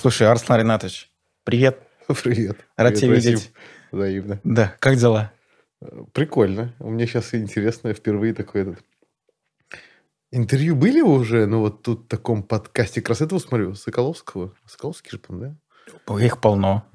Слушай, Арслан Ринатович, привет. Привет. Рад Привет, тебя видеть. Взаимно. Да, как дела? Э, Прикольно. У меня сейчас интересно, впервые такой этот... Интервью были уже, ну вот тут в таком подкасте, как раз этого смотрю, Соколовского. Соколовский же, по-моему, да? Их полно.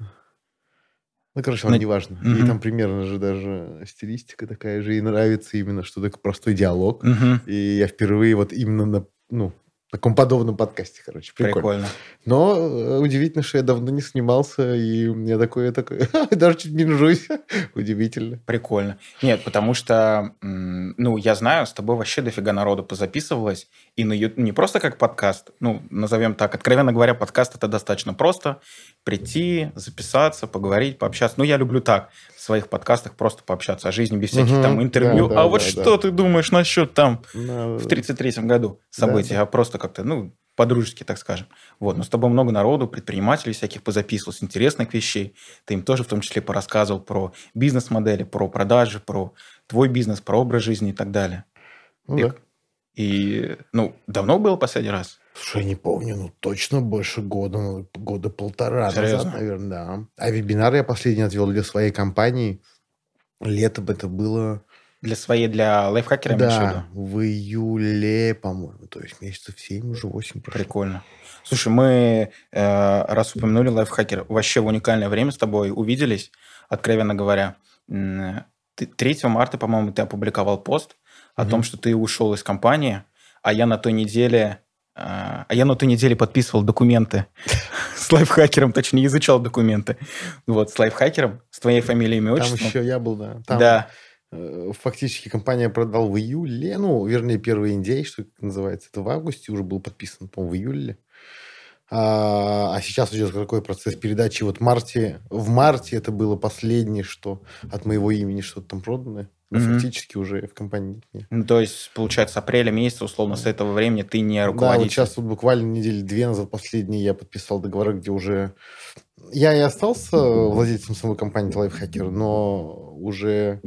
Ну, короче, ладно, неважно. И Мгм. там примерно же даже стилистика такая же, и нравится именно, что такое простой диалог. Мгм. И я впервые вот именно на, ну, таком подобном подкасте, короче. Прикольно. Прикольно. Но э, удивительно, что я давно не снимался, и я такой, я такой, даже чуть минжусь. Удивительно. Прикольно. Нет, потому что, ну, я знаю, с тобой вообще дофига народу позаписывалось. И на не просто как подкаст, ну, назовем так. Откровенно говоря, подкаст это достаточно просто. Прийти, записаться, поговорить, пообщаться. Ну, я люблю так в своих подкастах просто пообщаться о жизни без всяких Мгм. там интервью. Да, да, а вот да, что да. ты думаешь насчет там На- в 33-м году Да, события, а просто как-то, ну, по-дружески, так скажем. Вот, но с тобой много народу, предпринимателей всяких позаписывалось, интересных вещей. Ты им тоже в том числе порассказывал про бизнес-модели, про продажи, про твой бизнес, про образ жизни и так далее. Ну и, да. и, ну, давно было последний раз? Слушай, я не помню, ну точно больше года, ну, года полтора Серьезно? назад, наверное, да. А вебинар я последний отвел для своей компании. Летом это было, Для своей, для лайфхакера, да, в июле, по-моему. То есть месяцев 7, уже 8 прошло. Прикольно. Слушай, мы, э, раз упомянули лайфхакер, вообще в уникальное время с тобой увиделись, откровенно говоря. М, ты- 3 марта, по-моему, ты опубликовал пост о Мгм. том, что ты ушел из компании, а я на той неделе, э, а я на той неделе подписывал документы с лайфхакером, точнее, изучал документы. Вот, с лайфхакером, с твоей фамилией, имя, Там отчеством. еще я был, да. Там, Да, э, фактически компания продал в июле, ну, вернее, первый индей, что называется, это в августе, уже был подписан, по-моему, в июле. А, а сейчас идет такой процесс передачи. Вот в марте, в марте это было последнее, что от моего имени что-то там продано. Но Мгм. фактически уже в компании нет ну, то есть, получается, апреля месяца, условно, с этого времени ты не Да, руководитель. вот сейчас вот буквально недели две назад последний я подписал договора, где уже... Я и остался владельцем самой компании Lifehacker, но уже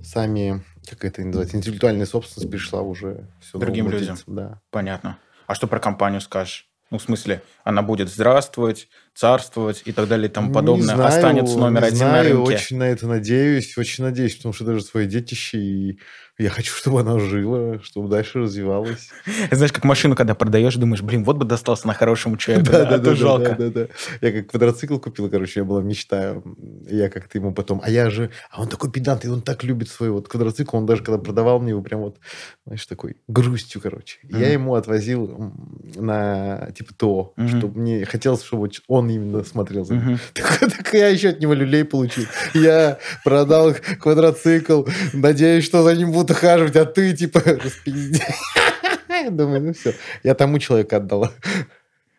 сами, как это называется, интеллектуальная собственность перешла уже все Другим людям. Да. Понятно. А что про компанию скажешь? Ну, в смысле, она будет здравствовать, царствовать и так далее и тому Не подобное. знаю, Останется номер не один знаю, на рынке. Очень на это надеюсь, очень надеюсь, потому что даже свое детище, и я хочу, чтобы она жила, чтобы дальше развивалась. Знаешь, как машину, когда продаешь, думаешь, блин, вот бы достался на хорошему человеку, да, а то жалко. да, да. Я как квадроцикл купил, короче, я была мечта. Я как-то ему потом... А я же... А он такой педант, и он так любит свой вот квадроцикл. Он даже когда продавал мне его прям вот, знаешь, такой грустью, короче. Я ему отвозил на типа ТО, чтобы мне хотелось, чтобы вот он именно смотрел за. Так, так я еще от него люлей получил. Я продал квадроцикл, надеюсь, что за ним будут ухаживать, а ты типа распизди. Я думаю, ну все. Я тому человеку отдала.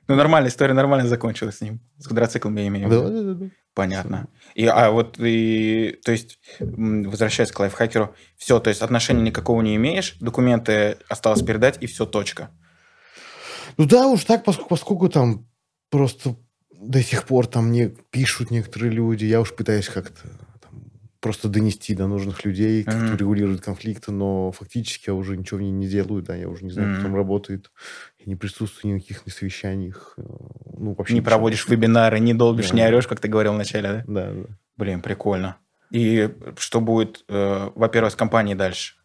Ну, нормально, история нормально закончилась с ним. С квадроциклом я имею в виду. да, да, да. Понятно. И, а вот, и, то есть, возвращаясь к лайфхакеру, все, то есть отношения никакого не имеешь, документы осталось передать, и все, точка. Ну да, уж так, поскольку, поскольку там просто до сих пор там мне пишут некоторые люди, я уж пытаюсь как-то там просто донести до нужных людей, как-то Мгм. регулировать конфликты, но фактически я уже ничего в ней не делаю, да, я уже не знаю, кто там работает, я не присутствую ни на каких ни совещаниях, э, ну вообще Не ничего. проводишь вебинары, не долбишь, Да. не орешь, как ты говорил вначале, да? Да, да. Блин, прикольно. И что будет, э, во-первых, с компанией дальше?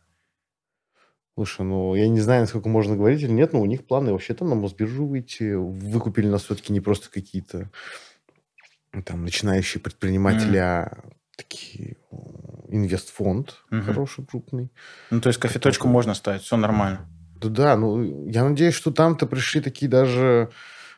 Слушай, ну, я не знаю, насколько можно говорить или нет, но у них планы вообще там на Мосбиржу выйти. Выкупили нас все-таки не просто какие-то ну, там начинающие предприниматели, а такие э, инвестфонд Мгм. хороший, крупный. Ну, то есть кофеточку можно ставить, все нормально. Да, да, ну, я надеюсь, что там-то пришли такие даже,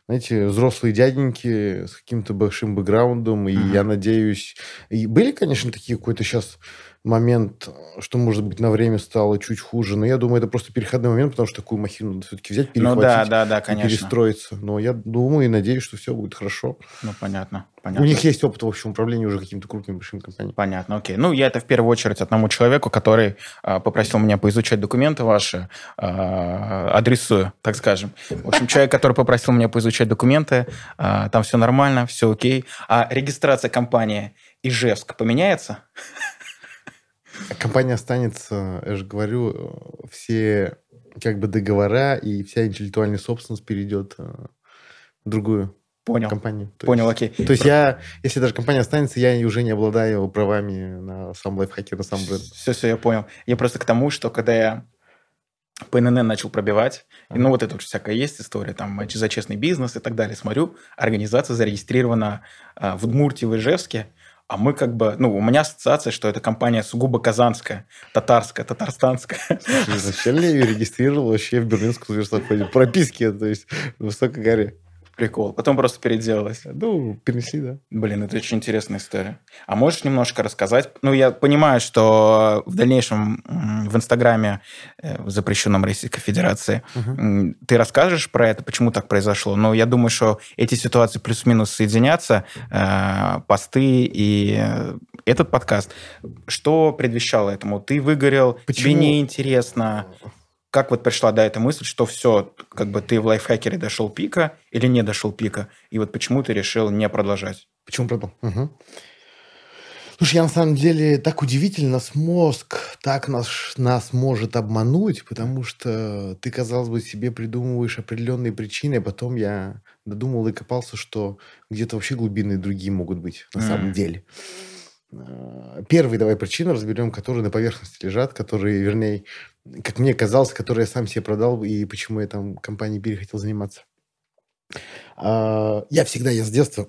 знаете, взрослые дяденьки с каким-то большим бэкграундом, и Мгм. я надеюсь... И были, конечно, такие какой-то сейчас момент, что, может быть, на время стало чуть хуже, но я думаю, это просто переходной момент, потому что такую махину надо все-таки взять, Ну да, перехватить да, да, и конечно. перестроиться. Но я думаю и надеюсь, что все будет хорошо. Ну, понятно, понятно. У них есть опыт, в общем, управления уже какими-то крупными большими компаниями. Понятно, окей. Ну, я это в первую очередь одному человеку, который а, попросил меня поизучать документы ваши, а, адресую, так скажем. В общем, человек, который попросил меня поизучать документы, а, там все нормально, все окей. А регистрация компании Ижевск поменяется? Компания останется, я же говорю, э, все как бы договора и вся интеллектуальная собственность перейдет э, в другую Понял. компании. То Понял, есть, окей. То есть я, если даже компания останется, я уже не обладаю правами на сам лайфхакер, на сам бренд. Все, все, я понял. Я просто к тому, что когда я по ННН начал пробивать, и, ну вот это вот всякая есть история, там за честный бизнес и так далее, смотрю, организация зарегистрирована а, в Удмуртии, в Ижевске, а мы как бы, ну, у меня ассоциация, что это компания сугубо казанская, татарская, татарстанская. Изначально я ее регистрировал вообще в Берлинскую университет прописки, то есть в высокой горе. Прикол. Потом просто переделалось. Ну, перенесли, да. Блин, это очень интересная история. А можешь немножко рассказать? Ну, я понимаю, что в дальнейшем в Инстаграме, э, в запрещенном Российской Федерации, угу. ты расскажешь про это, почему так произошло. Но я думаю, что эти ситуации плюс-минус соединятся, э, посты и этот подкаст. Что предвещало этому? Ты выгорел, почему? тебе неинтересно как вот пришла, да, эта мысль, что все, как бы ты в лайфхакере дошел пика или не дошел пика, и вот почему ты решил не продолжать? Почему продал? Угу. Слушай, я на самом деле так удивительно, нас мозг так нас, нас может обмануть, потому что ты, казалось бы, себе придумываешь определенные причины, а потом я додумал и копался, что где-то вообще глубины другие могут быть на mm. самом деле. А, первые давай причины разберем, которые на поверхности лежат, которые, вернее, как мне казалось, которые я сам себе продал и почему я там компанией перехотел заниматься. А, я всегда, я с детства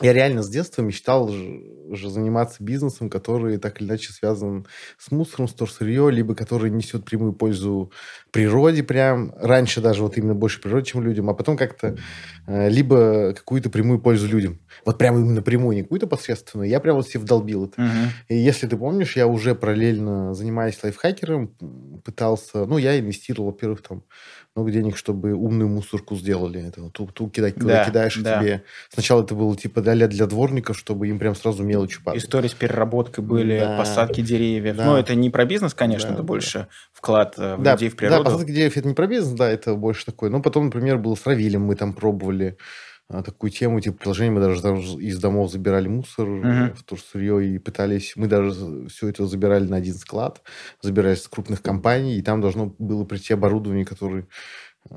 я реально с детства мечтал же заниматься бизнесом, который так или иначе связан с мусором, с торсырье, либо который несет прямую пользу природе прям. Раньше даже вот именно больше природе, чем людям, а потом как-то э, либо какую-то прямую пользу людям. Вот прямо именно прямую, не какую-то посредственную. Я прям вот себе вдолбил это. Угу. И если ты помнишь, я уже параллельно занимаясь лайфхакером, пытался... Ну, я инвестировал, во-первых, там много денег, чтобы умную мусорку сделали. Это ту, ту кидать, куда да, кидаешь, да. тебе... Сначала это было типа для, для дворников, чтобы им прям сразу мелочью падать. Истории с переработкой были, да. посадки деревьев. Да. Ну, это не про бизнес, конечно, да, это да. больше вклад э, в да, людей, в природу. Да, посадка деревьев это не про бизнес, да, это больше такое. Но потом, например, было с Равилем, мы там пробовали такую тему, типа приложение, мы даже из домов забирали мусор uh-huh. в турсырье и пытались, мы даже все это забирали на один склад, забирали с крупных компаний, и там должно было прийти оборудование, которое э,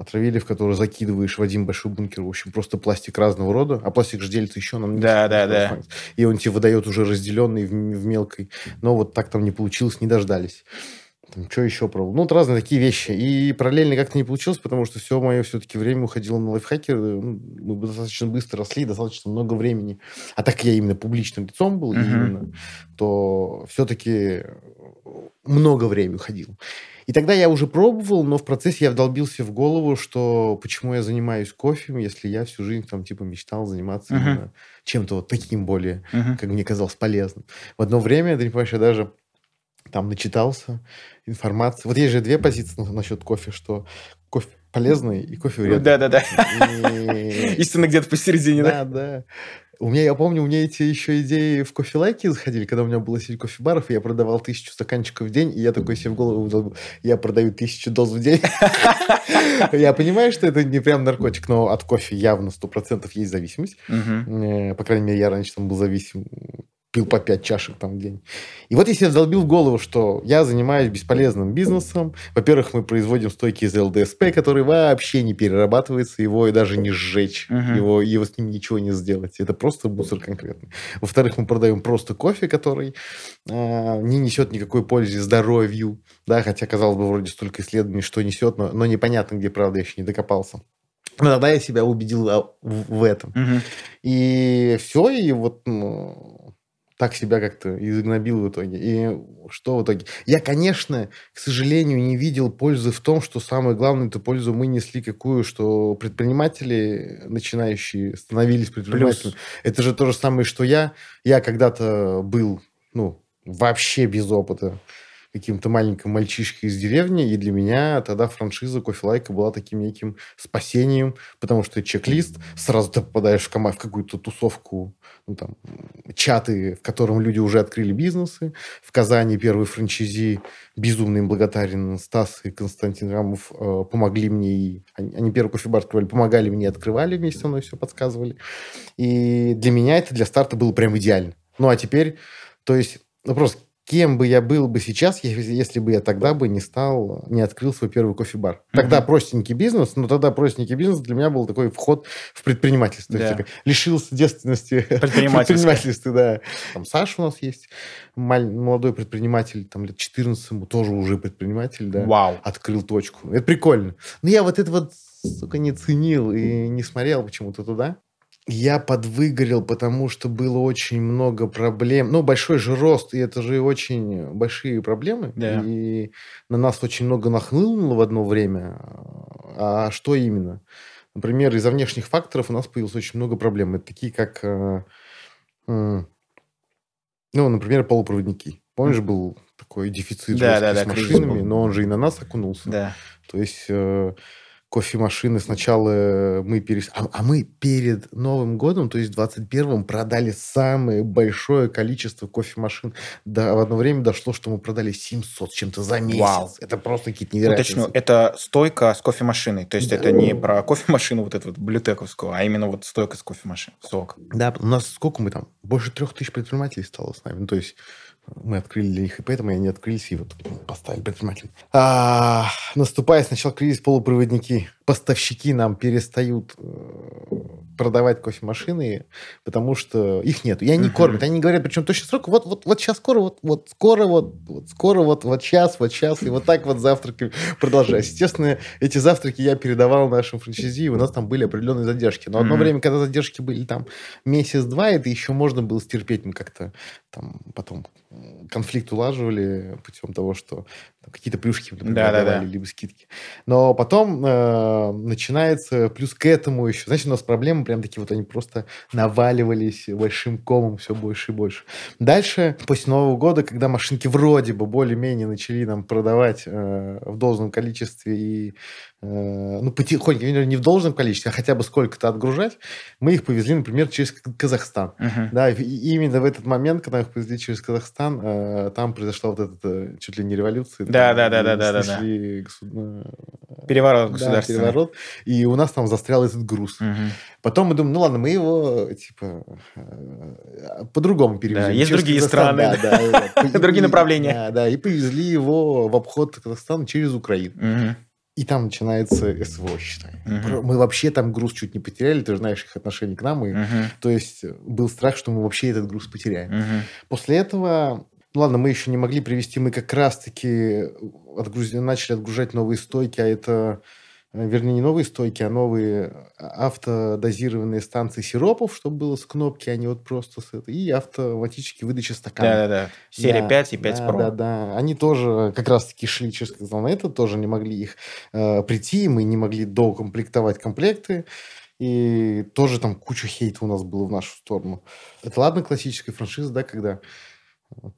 отравили, в который закидываешь в один большой бункер, в общем, просто пластик разного рода, а пластик же делится еще на Да, да, да. И он тебе выдает уже разделенный в, в мелкой. Но вот так там не получилось, не дождались. Там, что еще пробовал? Ну, вот разные такие вещи. И параллельно как-то не получилось, потому что все мое все-таки время уходило на лайфхакер. Ну, мы достаточно быстро росли, достаточно много времени. А так я именно публичным лицом был, uh-huh. именно, то все-таки много времени уходил. И тогда я уже пробовал, но в процессе я вдолбился в голову, что почему я занимаюсь кофе, если я всю жизнь там типа мечтал заниматься uh-huh. именно чем-то вот таким более, uh-huh. как мне казалось, полезным. В одно время, ты не понимаешь, я даже там начитался информации. Вот есть же две позиции насчет кофе, что кофе полезный и кофе вредный. Да-да-да. Истина где-то посередине, да? Да, да. У меня, я помню, у меня эти еще идеи в кофе-лайки заходили, когда у меня было сеть кофе-баров, и я продавал тысячу стаканчиков в день, и я такой себе в голову я продаю тысячу доз в день. Я понимаю, что это не прям наркотик, но от кофе явно сто процентов есть зависимость. Э, по крайней мере, я раньше там был зависим пил по 5 чашек там в день. И вот я вдолбил в голову, что я занимаюсь бесполезным бизнесом, во-первых, мы производим стойки из ЛДСП, который вообще не перерабатывается, его и даже не сжечь, uh-huh. его, его с ним ничего не сделать. Это просто мусор конкретный. Во-вторых, мы продаем просто кофе, который э, не несет никакой пользы здоровью, да, хотя, казалось бы, вроде столько исследований, что несет, но, но непонятно, где правда, я еще не докопался. Но тогда я себя убедил а, в, этом. Uh-huh. И все, и вот ну, так себя как-то изгнобил в итоге. И что в итоге? Я, конечно, к сожалению, не видел пользы в том, что самое главное, эту пользу мы несли какую, что предприниматели начинающие становились предпринимателями. Плюс. Это же то же самое, что я. Я когда-то был, ну, вообще без опыта каким-то маленьким мальчишкой из деревни, и для меня тогда франшиза Кофелайка была таким неким спасением, потому что чек-лист, сразу ты попадаешь в, в какую-то тусовку, ну, там, чаты, в котором люди уже открыли бизнесы. В Казани первый франчизи, безумно им благодарен, Стас и Константин Рамов э, помогли мне, и они, они первый кофебар открывали, помогали мне, открывали вместе со мной, все подсказывали. И для меня это для старта было прям идеально. Ну, а теперь, то есть, ну, просто кем бы я был бы сейчас, если, если бы я тогда бы не стал, не открыл свой первый кофе-бар. Тогда mm-hmm. простенький бизнес, но тогда простенький бизнес для меня был такой вход в предпринимательство. Да. Типа, лишился девственности предпринимательства. Да. Там Саша у нас есть, молодой предприниматель, там лет 14 ему тоже уже предприниматель, да. Вау. Открыл точку. Это прикольно. Но я вот это вот, сука, не ценил и не смотрел почему-то туда. Я подвыгорел, потому что было очень много проблем. Ну, большой же рост, и это же очень большие проблемы. Да. И на нас очень много нахлынуло в одно время. А что именно? Например, из-за внешних факторов у нас появилось очень много проблем. Это такие, как, э, ну, например, полупроводники. Помнишь, был такой дефицит да, да, да, с машинами, но он же и на нас окунулся. Да. То есть э, кофемашины сначала мы перес... А, а мы перед Новым годом, то есть 21-м, продали самое большое количество кофемашин. Да, в одно время дошло, что мы продали 700 с чем-то за месяц. Вау. Это просто какие-то невероятные... Уточню, это стойка с кофемашиной. То есть да. это не про кофемашину вот эту вот блютековскую, а именно вот стойка с кофемашиной. Сок. Да, у нас сколько мы там? Больше трех тысяч предпринимателей стало с нами. Ну, то есть мы открыли для них, и поэтому они открылись, и вот поставили предпринимателей. А, наступая сначала кризис полупроводники, поставщики нам перестают э, продавать кофемашины, потому что их нету. И они uh-huh. кормят. Они говорят, причем точно срок, вот, вот, вот сейчас скоро, вот, вот скоро, вот, вот скоро, вот, вот сейчас, вот сейчас, и вот так вот завтраки продолжать. Естественно, эти завтраки я передавал нашим франчайзи, и у нас там были определенные задержки. Но одно uh-huh. время, когда задержки были там месяц-два, это еще можно было стерпеть. Мы как-то там потом конфликт улаживали путем того, что какие-то плюшки например, да, давали, да, да. либо скидки. Но потом э, начинается, плюс к этому еще, знаете, у нас проблемы прям такие вот, они просто наваливались большим комом все больше и больше. Дальше, после Нового года, когда машинки вроде бы более-менее начали нам продавать э, в должном количестве и ну, потихоньку, не в должном количестве, а хотя бы сколько-то отгружать, мы их повезли, например, через Казахстан. Uh-huh. Да, и именно в этот момент, когда их повезли через Казахстан, э, там произошла вот эта э, чуть ли не революция. Да, да, да, да, да, да, да. Переворот государственный. Да, переворот. И у нас там застрял этот груз. Uh-huh. Потом мы думаем, ну ладно, мы его, типа, по-другому перевезем. Да, есть другие страны. Другие направления. Да, да, и повезли его в обход Казахстана через Украину. И там начинается СВО, считай. Угу. Мы вообще там груз чуть не потеряли, ты же знаешь их отношение к нам. И, угу. То есть был страх, что мы вообще этот груз потеряем. Угу. После этого, ну ладно, мы еще не могли привести, мы как раз-таки отгруз... начали отгружать новые стойки, а это Э, вернее, не новые стойки, а новые а, автодозированные станции сиропов, чтобы было с кнопки, а не вот просто с этой, и автоматически выдача стакана. Да-да-да. Серия да, 5 и 5 да, Pro. Да-да. Они тоже как раз-таки шли через на это, тоже не могли их э, прийти, мы не могли доукомплектовать комплекты. И тоже там куча хейта у нас было в нашу сторону. Это ладно классическая франшиза, да, когда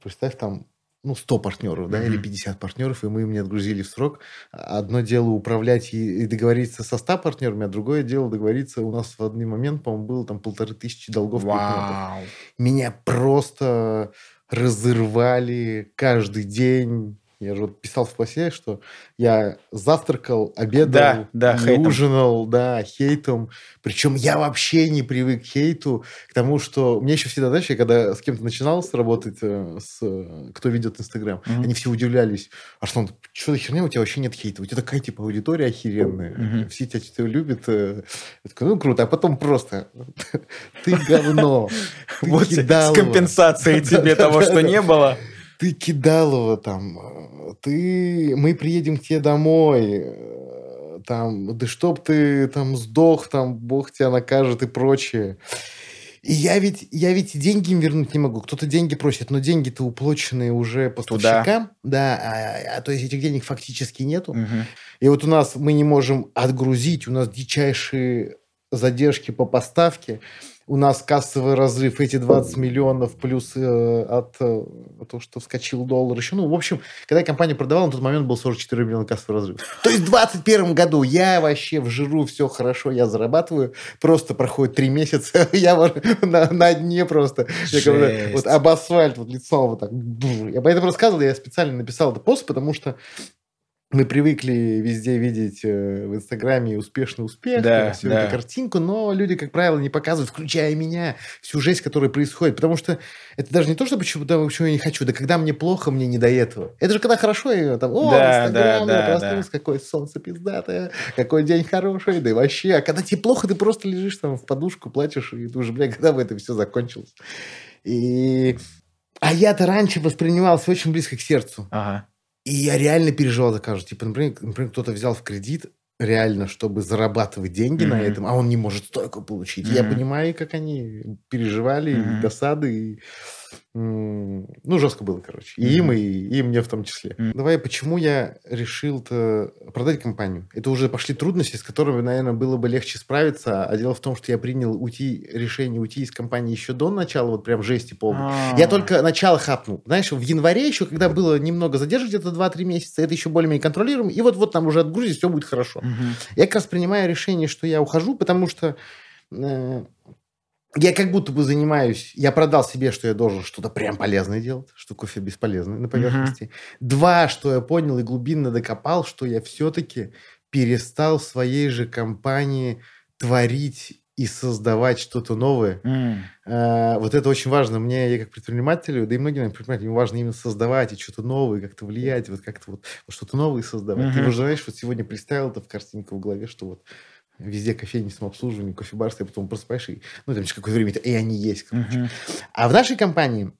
представь, там ну, 100 партнеров, да, mm-hmm. или 50 партнеров, и мы им не отгрузили в срок. Одно дело управлять и, и договориться со 100 партнерами, а другое дело договориться. У нас в один момент, по-моему, было там полторы тысячи долгов. Wow. Меня просто разрывали каждый день я же вот писал в посте, что я завтракал, обедал, да, да, ужинал, да, хейтом. Причем я вообще не привык к хейту, к тому, что... Мне еще всегда, знаешь, я когда с кем-то начинал работать, э, с, кто ведет Инстаграм, mm-hmm. они все удивлялись. А что, что за херня, у тебя вообще нет хейта? У тебя такая, типа, аудитория охеренная. Mm-hmm. Все тебя что-то любят. Э». Я такой, ну, круто. А потом просто ты говно. Вот с компенсацией тебе того, что не было ты Кидалова там, э, ты, мы приедем к тебе домой, э, там, да чтоб ты там сдох, там, Бог тебя накажет и прочее. И я ведь, я ведь деньги им вернуть не могу. Кто-то деньги просит, но деньги-то уплоченные уже поставщикам. Туда. Да, а, а, то есть этих денег фактически нету. Угу. И вот у нас мы не можем отгрузить, у нас дичайшие задержки по поставке у нас кассовый разрыв, эти 20 миллионов плюс э, от э, того, что вскочил доллар еще. Ну, в общем, когда я компанию продавал, на тот момент был 44 миллиона кассовый разрыв. То есть в 2021 году я вообще в жиру, все хорошо, я зарабатываю. Просто проходит три месяца, я на, на дне просто. Я говорю, вот об асфальт, вот лицо вот так. Я поэтому рассказывал, я специально написал этот пост, потому что мы привыкли везде видеть э, в Инстаграме успешный успех, Да, всю да. эту картинку, но люди, как правило, не показывают, включая меня, всю жесть, которая происходит. Потому что это даже не то, что почему, да, почему я не хочу, да когда мне плохо, мне не до этого. Это же когда хорошо, я там, о, Да, Инстаграм, да, я да, проснулся, какое солнце пиздатое, какой день хороший, да и вообще. А когда тебе плохо, ты просто лежишь там в подушку, плачешь, и уже, бля, когда бы это все закончилось. И... А я-то раньше воспринимался очень близко к сердцу. Ага. И я реально переживал за каждого. Типа, например, например, кто-то взял в кредит реально, чтобы зарабатывать деньги на Мгм. этом, а он не может столько получить. Я Мгм. понимаю, как они переживали, и Мгм. досады, и, ну, жестко было, короче. И Мгм. им, и, и мне в том числе. Мгм. Давай, почему я решил-то продать компанию? Это уже пошли трудности, с которыми, наверное, было бы легче справиться. А дело в том, что я принял уйти, решение уйти из компании еще до начала, вот прям жести полной. Я А. только начало хапнул. Знаешь, в январе еще, когда было немного задержать, где-то 2-3 месяца, это еще более-менее контролируем, и вот-вот там уже отгрузить, все будет хорошо. Мгм. Я как раз принимаю решение, что я ухожу, потому что э, я как будто бы занимаюсь, я продал себе, что я должен что-то прям полезное делать, что кофе бесполезный на поверхности. Два, что я понял и глубинно докопал, что я все-таки перестал в своей же компании творить и создавать что-то новое. М. А, вот это очень важно. Мне, я как предпринимателю, да и многим наверное, предпринимателям, важно именно создавать и что-то новое, как-то влиять, вот как-то вот, вот что-то новое создавать. Ты Мгм. уже, знаешь, вот сегодня представил это в картинку в голове, что вот везде кофейни, самообслуживание, кофебарство, и потом просыпаешь, и, ну, там через какое-то время, и они есть. короче. Мгм. А в нашей компании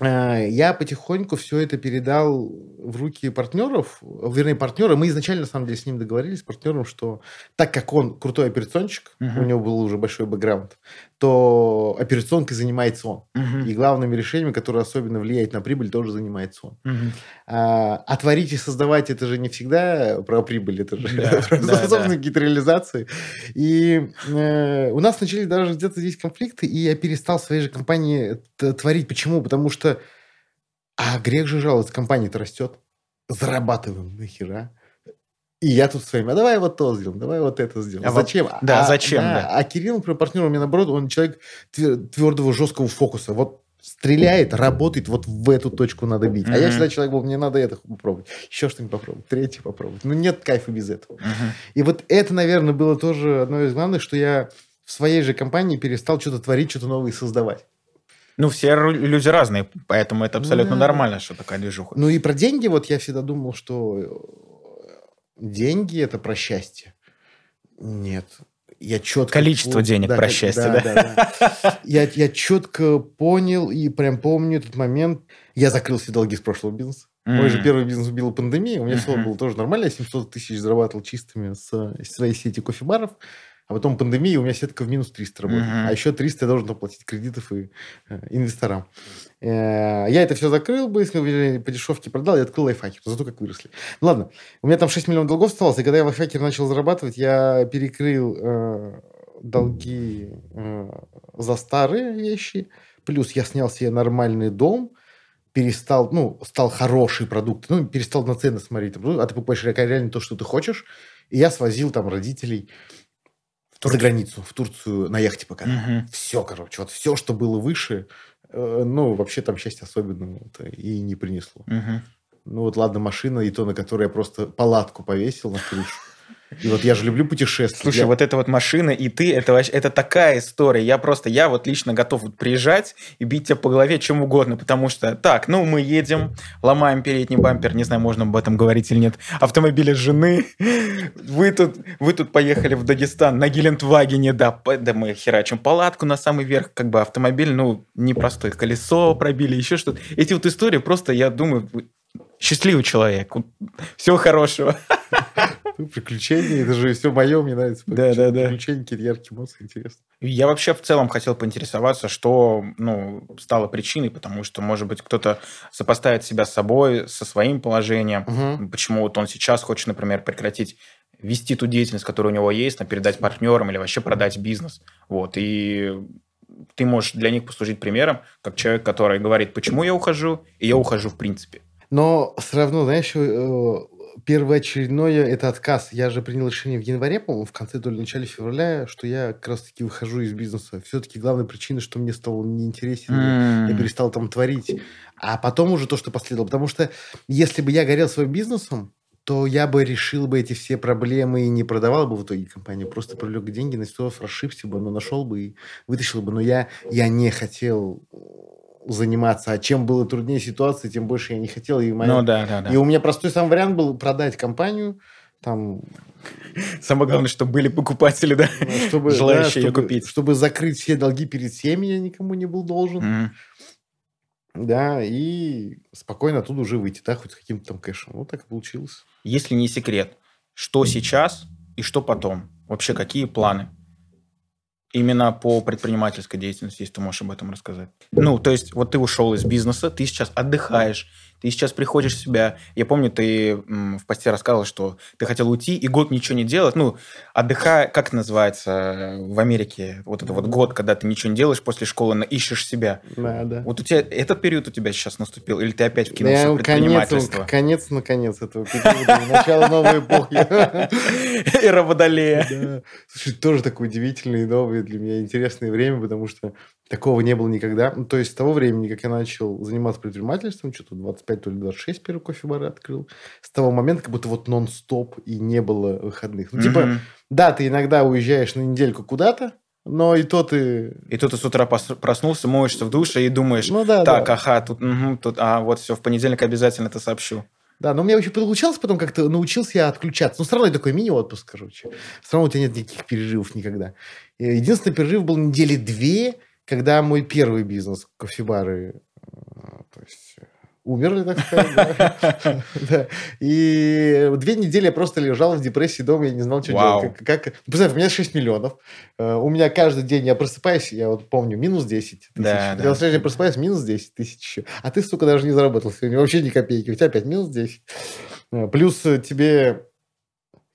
э, я потихоньку все это передал в руки партнеров, вернее, партнера. Мы изначально, на самом деле, с ним договорились, с партнером, что так как он крутой операционщик, Мгм. у него был уже большой бэкграунд, то операционкой занимается он. Мгм. И главными решениями, которые особенно влияют на прибыль, тоже занимается он. Мгм. А, а творить и создавать это же не всегда про прибыль, это же Да, про да, собственные да. какие-то реализации. И э, у нас начались даже где-то здесь конфликты, и я перестал в своей же компании творить. Почему? Потому что а грех же жаловаться, компания-то растет, зарабатываем нахера. И я тут своими, а давай вот то сделаем, давай вот это сделаем. А вот- зачем? да, а, зачем, да. А Кирилл, например, партнер у меня, наоборот, он человек твер- твердого, жесткого фокуса. Вот стреляет, работает, вот в эту точку надо бить. А я всегда человек был, мне надо это попробовать, еще что-нибудь попробовать, третье попробовать. Ну, нет кайфа без этого. Мгм. И вот это, наверное, было тоже одно из главных, что я в своей же компании перестал что-то творить, что-то новое создавать. Ну, все люди разные, поэтому это абсолютно Да. нормально, что такая движуха. Ну и про деньги, вот я всегда думал, что деньги это про счастье. Нет. Я четко... Количество денег про ко- счастье, да? да. Я, я четко понял и прям помню этот момент. Я закрыл все долги с прошлого бизнеса. Мой же первый бизнес убила пандемия. У меня все Мгм. было тоже нормально. Я 700 тысяч зарабатывал чистыми с э, своей сети кофебаров. А потом пандемия, у меня сетка в минус 300 работает. Мгм. А еще 300 я должен оплатить кредитов и э, инвесторам. Э, я это все закрыл быстро, вернее, по дешевке продал и открыл лайфхакер. Зато как выросли. Ну ладно, у меня там 6 миллионов долгов оставалось, и когда я лайфхакер начал зарабатывать, я перекрыл э, долги э, за старые вещи. Плюс я снял себе нормальный дом, перестал, ну, стал хороший продукт, ну, перестал на цены смотреть, ну, а ты покупаешь ре- реально то, что ты хочешь, и я свозил там родителей за границу, в Турцию на яхте пока. Мгм. Все, короче, вот все, что было выше, э, ну, вообще там счастья особенного и не принесло. Мгм. Ну, вот ладно, машина, и то, на которой я просто палатку повесил на крышу. И вот я же люблю путешествовать. Слушай, Я- вот эта вот машина и ты, это, вообще, это такая история. Я просто, я вот лично готов вот приезжать и бить тебя по голове чем угодно, потому что, так, ну, мы едем, ломаем передний бампер, не знаю, можно об этом говорить или нет, автомобиля жены, вы тут, вы тут поехали в Дагестан на Гелендвагене, да, да мы херачим палатку на самый верх, как бы автомобиль, ну, непростой, колесо пробили, еще что-то. Эти вот истории просто, я думаю, вы- счастливый человек, всего хорошего. Приключения, это же все мое, мне нравится. Да, да, да. Приключения, какие-то яркие эмоции, интересно. Я вообще в целом хотел поинтересоваться, что ну, стало причиной, потому что, может быть, кто-то сопоставит себя с собой, со своим положением. Мгм. Почему вот он сейчас хочет, например, прекратить вести ту деятельность, которая у него есть, передать партнерам или вообще продать бизнес. Вот. И ты можешь для них послужить примером, как человек, который говорит, почему я ухожу, и я ухожу в принципе. Но все равно, знаешь, э, первоочередное – это отказ. Я же принял решение в январе, по-моему, в конце то ли начале февраля, что я как раз-таки выхожу из бизнеса. Все-таки главная причина, что мне стало неинтересен, я М. перестал там творить. А потом уже то, что последовало. Потому что если бы я горел своим бизнесом, то я бы решил бы эти все проблемы и не продавал бы в итоге компанию, просто привлек деньги, на все расшибся бы, но нашел бы и вытащил бы. Но я, я не хотел заниматься. А чем было труднее ситуация, тем больше я не хотел. И, моя... Ну да, да, да. и у меня простой сам вариант был продать компанию, там, Самое главное, чтобы были покупатели, да, ну, чтобы, желающие да, ее чтобы, купить. Чтобы закрыть все долги перед всеми, я никому не был должен. Мгм. Да, и спокойно оттуда уже выйти, да, хоть каким-то там кэшем. Вот так и получилось. Если не секрет, что сейчас и что потом? Вообще, какие планы? Именно по предпринимательской деятельности, если ты можешь об этом рассказать. Ну, то есть, вот ты ушел из бизнеса, ты сейчас отдыхаешь, ты сейчас приходишь в себя. Я помню, ты в посте рассказывал, что ты хотел уйти и год ничего не делать. Ну, отдыхая, как это называется э, в Америке? Вот это вот год, когда ты ничего не делаешь после школы, ищешь себя. Да, да. Вот у тебя этот период у тебя сейчас наступил? Или ты опять Да, вкинулся я- в конец, предпринимательство? конец, наконец этого периода, начало новой эпохи. Эра Водолея. Да. Слушай, тоже такое удивительное и новое для меня интересное время, потому что такого не было никогда. Ну, то есть с того времени, как я начал заниматься предпринимательством, что-то 25, то ли 26 первый кофе-бар открыл, с того момента как будто вот нон-стоп и не было выходных. Ну, типа, да, ты иногда уезжаешь на недельку куда-то, но и то ты... И тут ты с утра проснулся, моешься в душе и думаешь, Ну да, так, да. ага, тут, мгм, тут, а, вот все, в понедельник обязательно это сообщу. Да, но у меня вообще получалось потом как-то научился я отключаться. Ну, все равно это такой мини-отпуск, короче. Все равно у тебя нет никаких перерывов никогда. И Единственный перерыв был недели две, когда мой первый бизнес, кофебары, э, то есть э, умерли, так сказать. да. И две недели я просто лежал в депрессии дома, я не знал, что Вау. делать. Как, как- Представь, у меня 6 миллионов. Э, У меня каждый день я просыпаюсь, я вот помню, минус 10 тысяч. Да, Я да. день просыпаюсь, минус 10 тысяч еще. А ты, сука, даже не заработал сегодня вообще ни копейки. У тебя опять минус 10. Э, Плюс тебе,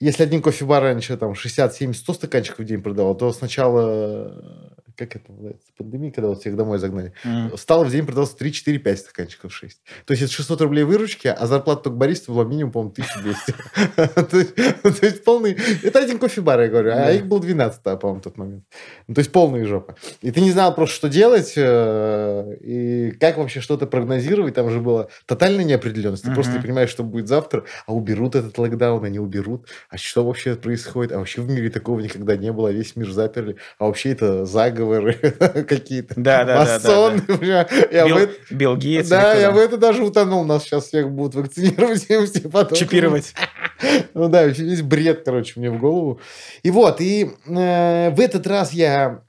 если один кофе-бар раньше там 60, 70, 100 стаканчиков в день продавал, то сначала, как это называется, пандемия, когда вот всех домой загнали, М. стало в день продаваться 3, 4, 5 стаканчиков 6. То есть это 600 рублей выручки, а зарплата только бариста была минимум, по-моему, 1200. То есть- полный... Это один кофе-бар, я говорю, а их был 12, да, по-моему, в тот момент. Ну, То есть полная жопа. И ты не знал просто, что делать, э, и как вообще что-то прогнозировать. Там же была тотальная неопределенность. Ты просто не понимаешь, что будет завтра, а уберут этот локдаун, а не уберут. А что вообще происходит? А вообще в мире такого никогда не было, а весь мир заперли. А вообще это заговоры какие-то. Да, да, да, да, масоны. Я Билл, это- Билл Гейтс. Да, я в это даже утонул. Нас сейчас всех будут вакцинировать. и все потом. Чипировать. Ну да, весь бред, короче, мне в голову. И вот, и э, в этот раз я,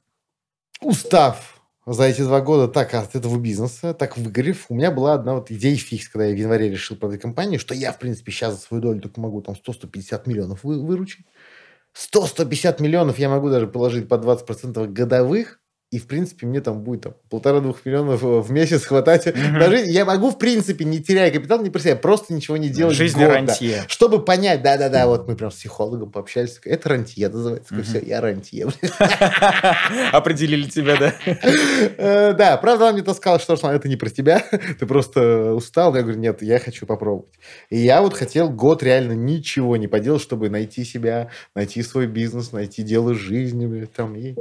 устав за эти два года так от этого бизнеса, так выгорев, у меня была одна вот идея фикс, когда я в январе решил продать компанию, что я, в принципе, сейчас за свою долю только могу там 100-150 миллионов вы- выручить. 100-150 миллионов я могу даже положить по 20% годовых, и, в принципе, мне там будет там, полтора-двух миллионов э, в месяц хватать. Мгм. Даже я могу, в принципе, не теряя капитал, не про себя, просто ничего не делать Жизнь год, да. рантье. Чтобы понять, да-да-да, вот мы прям с психологом пообщались, это рантье называется, Мгм. все, я рантье. Определили тебя, да? Э, Да, правда, он мне то сказал, что это не про тебя, ты просто устал. Я говорю, нет, я хочу попробовать. И я вот хотел год реально ничего не поделать, чтобы найти себя, найти свой бизнес, найти дело жизни. Там, и...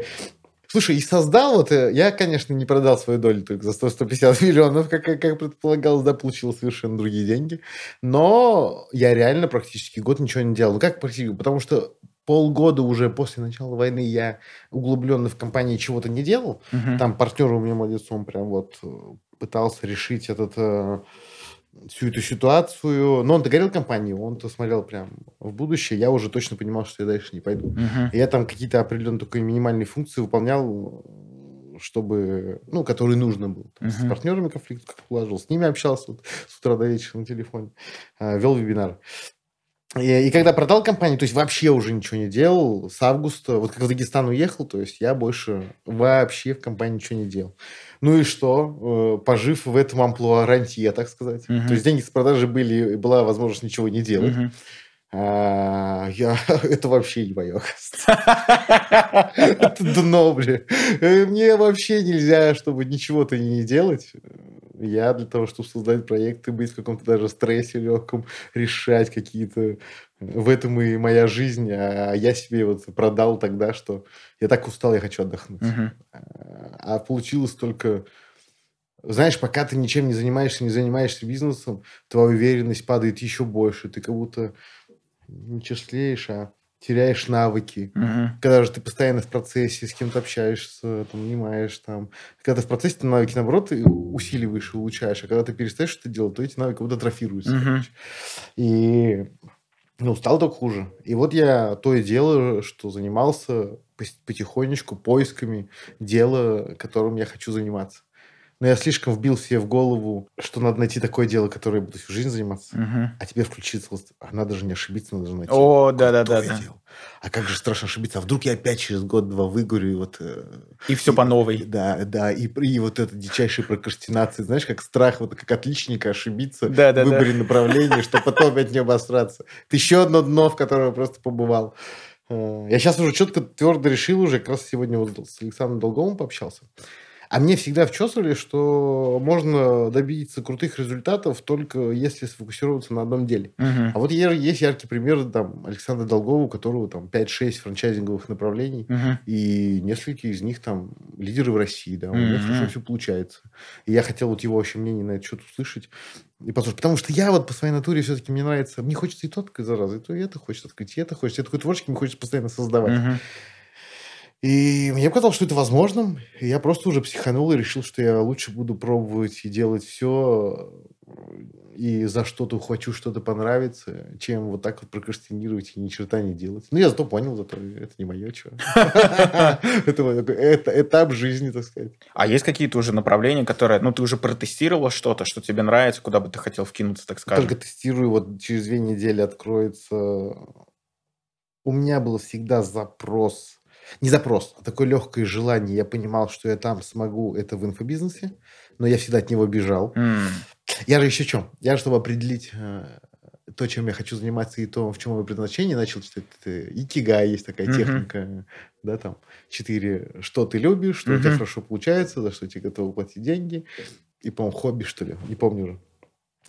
Слушай, и создал вот, э, я, конечно, не продал свою долю только за 100-150 миллионов, как, как, как предполагалось, да, получил совершенно другие деньги. Но я реально практически год ничего не делал. Ну, как практически? Потому что полгода уже после начала войны я углубленно в компании чего-то не делал. Мгм. Там партнер у меня молодец, он прям вот э, пытался решить этот, э, всю эту ситуацию. Но он догорел компании, он-то смотрел прям в будущее. Я уже точно понимал, что я дальше не пойду. И Я там какие-то определенные только минимальные функции выполнял, чтобы, ну, которые нужно было. Там С партнерами конфликт как положил, с ними общался вот с утра до вечера на телефоне, э, вел вебинар. И, и когда продал компанию, то есть вообще уже ничего не делал, с августа, вот как в Дагестан уехал, то есть я больше вообще в компании ничего не делал. Ну и что? Э, Пожив в этом амплуа рантье, так сказать. Мгм. То есть деньги с продажи были, и была возможность ничего не делать. Мгм. А, я, это вообще не мое, Это дно, блин. Э, Мне вообще нельзя, чтобы ничего-то не делать. Я для того, чтобы создать проекты, быть в каком-то даже стрессе легком, решать какие-то... В этом и моя жизнь. А я себе вот продал тогда, что я так устал, я хочу отдохнуть. Мгм. А получилось только знаешь, пока ты ничем не занимаешься, не занимаешься бизнесом, твоя уверенность падает еще больше. Ты как будто не числеешь, а теряешь навыки. Мгм. Когда же ты постоянно в процессе, с кем-то общаешься, там, понимаешь, там. Когда ты в процессе, ты навыки, наоборот, усиливаешь и улучшаешь. А когда ты перестаешь что-то делать, то эти навыки будто атрофируются. Короче. И, ну, стало только хуже. И вот я то и дело, что занимался потихонечку поисками дела, которым я хочу заниматься. Но я слишком вбил себе в голову, что надо найти такое дело, которое я буду всю жизнь заниматься. Мгм. А теперь включиться, а надо же не ошибиться, надо же найти. О, да-да-да. да. А как же страшно ошибиться? А вдруг я опять через год-два выгорю, и вот... э, И все по новой. Да, да, и, и вот эта дичайшая прокрастинация, знаешь, как страх, вот как отличника ошибиться Да-да-да. в выборе направления, чтобы потом опять не обосраться. Это еще одно дно, в котором я просто побывал. Э, Я сейчас уже четко, твердо решил уже, как раз сегодня вот с Александром Долговым пообщался. А мне всегда вчесывали, что можно добиться крутых результатов только если сфокусироваться на одном деле. Мгм. А вот есть яркий пример там, Александра Долгова, у которого там 5-6 франчайзинговых направлений, Мгм. и несколько из них там лидеры в России, да, у него хорошо все получается. И я хотел вот его вообще мнение на этот счет услышать и послушать. Потому что я вот по своей натуре все-таки мне нравится, мне хочется и то открыть, зараза, и то и это хочется открыть, и это хочется. Я такой творческий, мне хочется постоянно создавать. Мгм. И мне показалось, что это возможным. И я просто уже психанул и решил, что я лучше буду пробовать и делать все, и за что-то хочу, что-то понравится, чем вот так вот прокрастинировать и ни черта не делать. Ну, я зато понял, зато это не мое, чего. Это этап жизни, так сказать. А есть какие-то уже направления, которые, ну, ты уже протестировала что-то, что тебе нравится, куда бы ты хотел вкинуться, так скажем? Только тестирую, вот через две недели откроется. У меня был всегда запрос, не запрос, а такое легкое желание. Я понимал, что я там смогу это в инфобизнесе, но я всегда от него бежал. М, Я же еще чем? Я, чтобы определить э, то, чем я хочу заниматься и то, в чем мое предназначение, начал читать это икигай, есть такая Мгм. техника, да, там, четыре, что ты любишь, что у тебя хорошо получается, за что тебе готовы платить деньги, и, по-моему, хобби, что ли, не помню уже.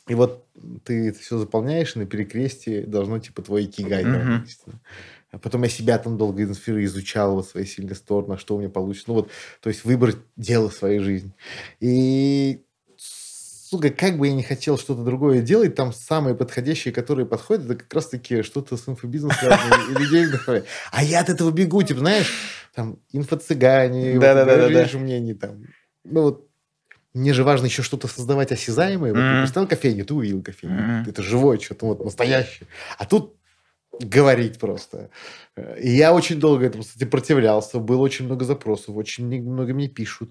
И вот ты это все заполняешь, и на перекрестии должно, типа, твой икигай. да, Мгм. написано. А потом я себя там долго изучал, вот свои сильные стороны, а что у меня получится. Ну вот, то есть выбрать дело своей жизни. И, сука, как бы я не хотел что-то другое делать, там самые подходящие, которые подходят, это как раз-таки что-то с инфобизнесом связано, и людей вдохновляет. А я от этого бегу, типа, знаешь, там, инфо-цыгане, говоришь мнений там. Ну вот, мне же важно еще что-то создавать осязаемое. Вот ты Мгм. поставил кофейню, ты увидел кофейню. Это живое что-то, вот настоящее. А тут говорить просто. И я очень долго этому сопротивлялся. Было очень много запросов, очень много мне пишут.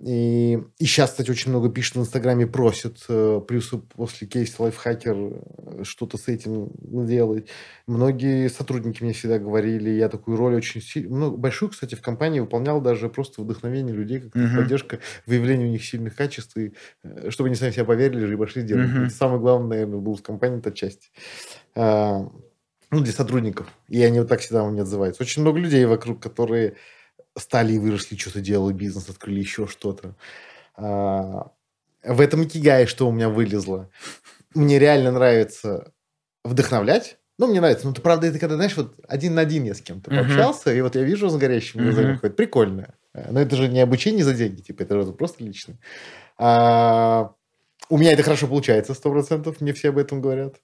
И, и сейчас, кстати, очень много пишут в Инстаграме, просят. э, Плюс после кейса лайфхакер э, что-то с этим делать. Многие сотрудники мне всегда говорили, я такую роль очень сильно... большую, кстати, в компании выполнял даже просто вдохновение людей, как Мгм. поддержка, выявление у них сильных качеств, и э, чтобы они сами себя поверили и пошли делать. Мгм. Это самое главное, наверное, было в компании, эта часть. Ну, для сотрудников. И они вот так всегда у меня отзываются. Очень много людей вокруг, которые стали и выросли, что-то делали, бизнес открыли, еще что-то. А, в этом икигае, что у меня вылезло. Мне реально нравится вдохновлять. Ну, мне нравится. Ну, ты, правда, это когда, знаешь, вот один на один я с кем-то Мгм. пообщался, и вот я вижу, он с горящими глазами Мгм. ходит. Прикольно. Но это же не обучение за деньги, типа, это же просто лично. А, у меня это хорошо получается, сто процентов. Мне все об этом говорят.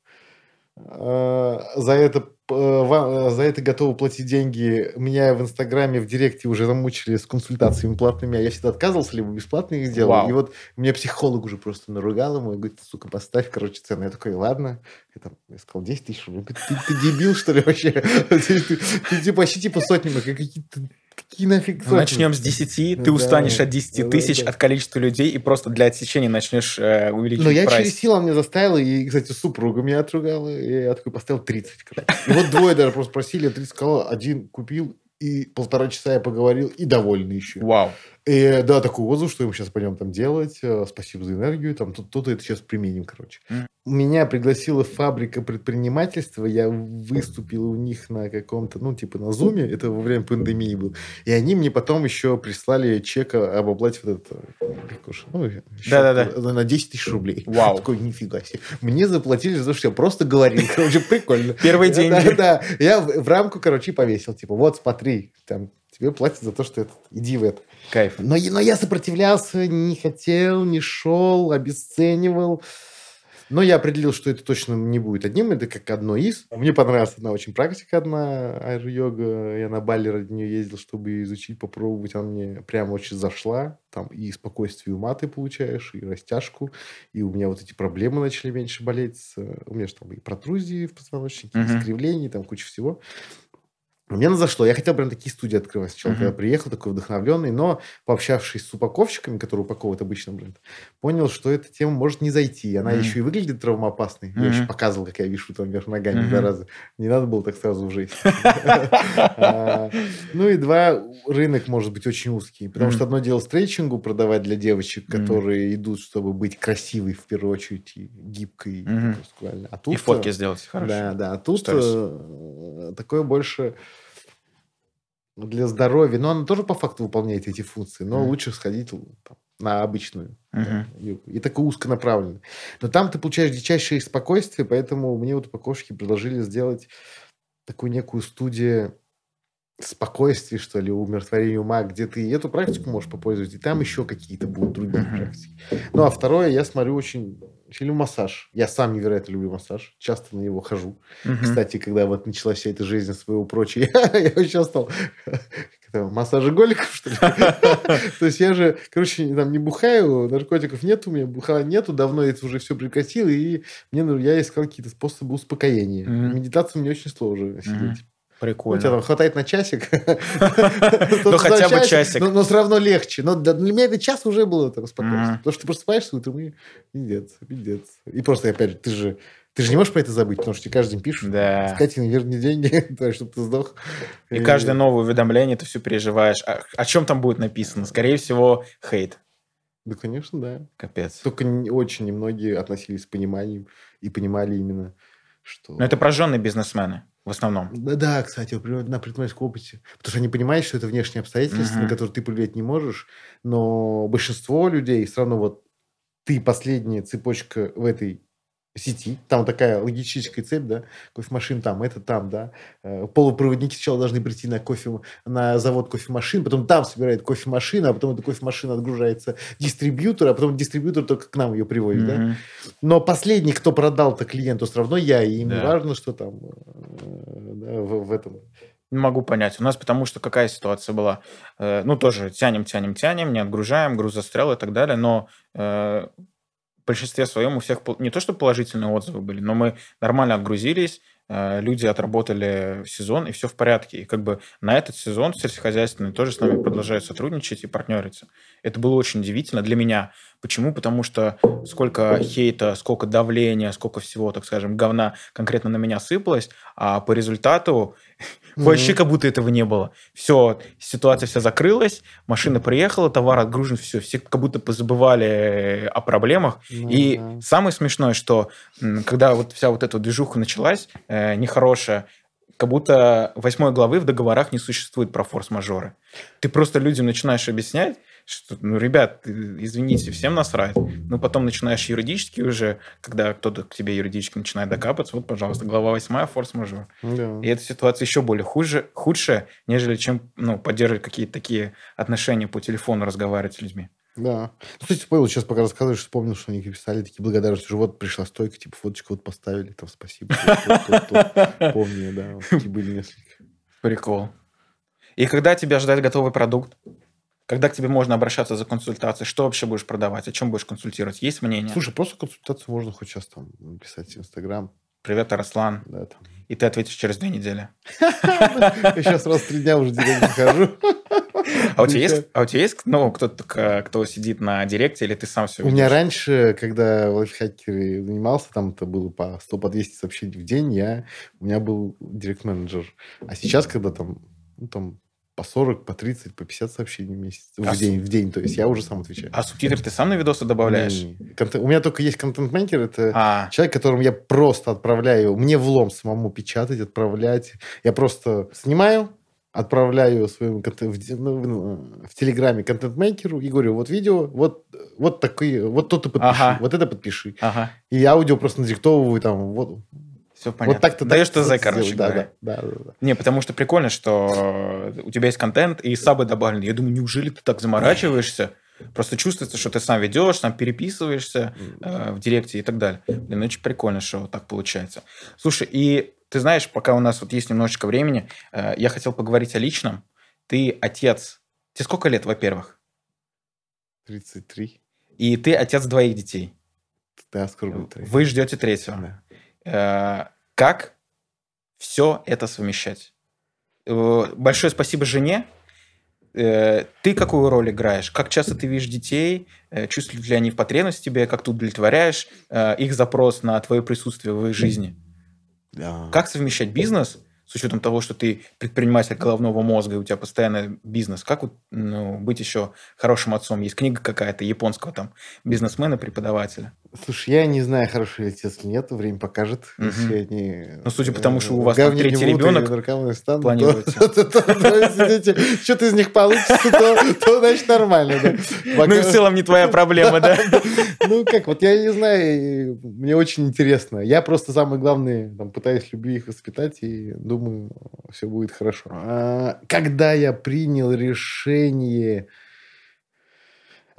А, За это, п- ва- за это готовы платить деньги. Меня в Инстаграме, в Директе уже замучили с консультациями платными, а я всегда отказывался, либо бесплатно их делал. Вау. И вот мне психолог уже просто наругал ему и говорит, сука, поставь, короче, цену. Я такой, ладно. Я, там, я сказал, 10 тысяч рублей. Ты, ты дебил, что ли, вообще? Ты, ты- ты, типа, почти типа сотнями. Какие-то Какие нафиг сотни? Начнем с 10, ты Да, устанешь от 10 да, тысяч да. от количества людей и просто для отсечения начнешь э, увеличивать Но я прайс. через силу меня заставил, и, кстати, супруга меня отругала, и я такой поставил 30. короче. И вот двое даже просто просили, я 30 сказал, один купил, и полтора часа я поговорил, и довольный еще. Вау. И да, такой отзыв, что мы сейчас пойдем там делать, э, спасибо за энергию, там тут то-то это сейчас применим, короче. Мгм. Меня пригласила фабрика предпринимательства, я выступил у них на каком-то, ну, типа на зуме, это во время пандемии был, и они мне потом еще прислали чек об оплате вот этого слушай, ну, счет Да-да-да. на 10 тысяч рублей. Вау. Такой, нифига себе. Мне заплатили за то, что я просто говорил. Короче, прикольно. Первые деньги. Да, да. Я в рамку, короче, повесил. Типа, вот, смотри, там, тебе платят за то, что это, иди в это. Кайф. Но, я- но я сопротивлялся, не хотел, не шел, обесценивал. Но я определил, что это точно не будет одним, это как одно из. Мне понравилась одна очень практика, одна аэро-йога. Я на Бали ради нее ездил, чтобы изучить, попробовать. Она мне прям очень зашла. Там и спокойствие ума ты получаешь, и растяжку. И у меня вот эти проблемы начали меньше болеть. У меня же там и протрузии в позвоночнике, и Мгм. искривления, там куча всего. Мне она зашло. Я хотел прям такие студии открывать. Сначала, Мгм. когда приехал, такой вдохновленный, но пообщавшись с упаковщиками, которые упаковывают обычно бренд, понял, что эта тема может не зайти. Она Мгм. еще и выглядит травмоопасной. Я Мгм. еще показывал, как я вишу там вверх ногами Мгм. два раза. Не надо было так сразу в жизнь. А, Ну и два, рынок может быть очень узкий. Потому что одно дело стрейчингу продавать для девочек, которые идут, чтобы быть красивой в первую очередь, гибкой, и. А фотки э, сделать хорошо. да, да. А тут э, такое больше для здоровья. Но она тоже по факту выполняет эти функции. Но Мгм. лучше сходить там, на обычную. Мгм. да, йогу. И такой узконаправленный. Но там ты получаешь дичайшее спокойствие, поэтому мне вот упаковщики предложили сделать такую некую студию спокойствия, что ли, умиротворения ума, где ты эту практику можешь попользоваться, и там еще какие-то будут другие Мгм. практики. Ну, а второе, я смотрю очень сильно массаж. Я сам невероятно люблю массаж, часто на него хожу. Мгм. Кстати, когда вот началась вся эта жизнь своего прочего, я, стал как это, массажеголиком, что ли. То есть я же, короче, там не бухаю, наркотиков нет у меня, бухала нету, давно это уже все прекратил, и мне, ну, я искал какие-то способы успокоения. Мгм. Медитацию мне очень сложно сидеть. Ну, тебя Прикольно. там хватает на часик. Ну, хотя бы часик. Но, все равно легче. Но для, меня это час уже было спокойствие. Мгм. Потому что ты просыпаешься утром и пиздец, пиздец. И просто, опять же, ты же, ты же не можешь про это забыть, потому что тебе каждый день пишут. Да. С Катей верни деньги, да, чтобы ты сдох. И каждое новое уведомление ты все переживаешь. А- о чем там будет написано? Скорее всего, хейт. Да, конечно, да. Капец. Только очень немногие относились с пониманием и понимали именно, что... Но это прожженные бизнесмены в основном. Да, да, кстати, на предпринимательском опыте. Потому что они понимают, что это внешние обстоятельства, Мгм. на которые ты повлиять не можешь, но большинство людей все равно вот ты последняя цепочка в этой сети, там такая логистическая цепь, да, кофемашин там, это там, да, Э, полупроводники сначала должны прийти на кофе, на завод кофемашин, потом там собирает кофемашина, а потом эта кофемашина отгружается дистрибьютор, а потом дистрибьютор только к нам ее приводит, да. Мгм. Но последний, кто продал-то клиенту, все равно я, и им не Да. важно, что там э, да, в, в этом. Не могу понять. У нас потому что какая ситуация была? Э, ну, тоже тянем, тянем, тянем, не отгружаем, груз застрял и так далее, но в большинстве своем у всех не то, что положительные отзывы были, но мы нормально отгрузились, э, люди отработали сезон, и все в порядке. И как бы на этот сезон сельскохозяйственный тоже с нами продолжают сотрудничать и партнериться. Это было очень удивительно для меня. Почему? Потому что сколько хейта, сколько давления, сколько всего, так скажем, говна конкретно на меня сыпалось, а по результату вообще как будто этого не было. Все, ситуация вся закрылась, машина приехала, товар отгружен, все, все как будто позабывали о проблемах. И Ну да. самое смешное, что когда вот вся вот эта движуха началась, э, нехорошая, как будто восьмой главы в договорах не существует про форс-мажоры. Ты просто людям начинаешь объяснять, что, ну, ребят, извините, всем насрать. Ну, потом начинаешь юридически уже, когда кто-то к тебе юридически начинает докапываться, вот, пожалуйста, глава восьмая, форс-мажор. Да. И эта ситуация еще более хуже, худшая, нежели чем ну, поддерживать какие-то такие отношения по телефону, разговаривать с людьми. Да. Ну, кстати, Павел, сейчас пока рассказываешь, вспомнил, что они писали такие благодарности. Уже вот пришла стойка, типа фоточку вот поставили, там спасибо. Помню, да. Такие были несколько. Прикол. И когда тебя ждать готовый продукт? Когда к тебе можно обращаться за консультацией? Что вообще будешь продавать? О чем будешь консультировать? Есть мнение? Слушай, просто консультацию можно хоть сейчас там писать в Инстаграм. Привет, Араслан. Да, там. И ты ответишь через две недели. Я сейчас раз в три дня уже директ захожу. А у тебя есть, а у тебя есть ну, кто-то, к- кто сидит на директе, или ты сам все У меня раньше, когда в лайфхакере занимался, там это было по 100 по 200 сообщений в день, я, у меня был директ-менеджер. А сейчас, когда там, ну, там по 40, по 30, по 50 сообщений в месяц, А в день, в день, то есть я уже сам отвечаю. А субтитры ты сам на видосы добавляешь? Не-не. Контент- У меня только есть контент-мейкер, это А, человек, которому я просто отправляю, мне влом самому печатать, отправлять. Я просто снимаю, отправляю своему в, ну, ну, в Телеграме контент-мейкеру и говорю, вот видео, вот, вот такие, вот то ты подпиши, ага. вот это подпиши. Ага. И аудио просто надиктовываю там, вот, все понятно. Вот так-то Даешь так, ТЗ, короче да, говоря. Да, да, да, да. Не, потому что прикольно, что у тебя есть контент и сабы добавлены. Я думаю, неужели ты так заморачиваешься? Просто чувствуется, что ты сам ведешь, сам переписываешься э, в директе и так далее. Блин, ну, очень прикольно, что так получается. Слушай, и ты знаешь, пока у нас вот есть немножечко времени, э, я хотел поговорить о личном. Ты отец. Тебе сколько лет, во-первых? 33. И ты отец двоих детей. Да, скоро будет третий. Вы ждете третьего. Да. Э, как все это совмещать? Э, большое спасибо жене. Э, ты какую роль играешь? Как часто ты видишь детей? Чувствуют ли они потребность тебе? Как ты удовлетворяешь их запрос на твое присутствие в их жизни? Как совмещать бизнес с учетом того, что ты предприниматель головного мозга, и у тебя постоянно бизнес, как ну, быть еще хорошим отцом? Есть книга какая-то японского там бизнесмена, преподавателя. Слушай, я не знаю, хороший отец или нет, время покажет. Угу. Если они, ну, судя по тому, что у вас там третий ребенок планируется. Что-то из них получится, то значит нормально. Ну и в целом не твоя проблема, да? Ну как, вот я не знаю, мне очень интересно. Я просто самое главное пытаюсь любви их воспитать и думаю, все будет хорошо. А, когда я принял решение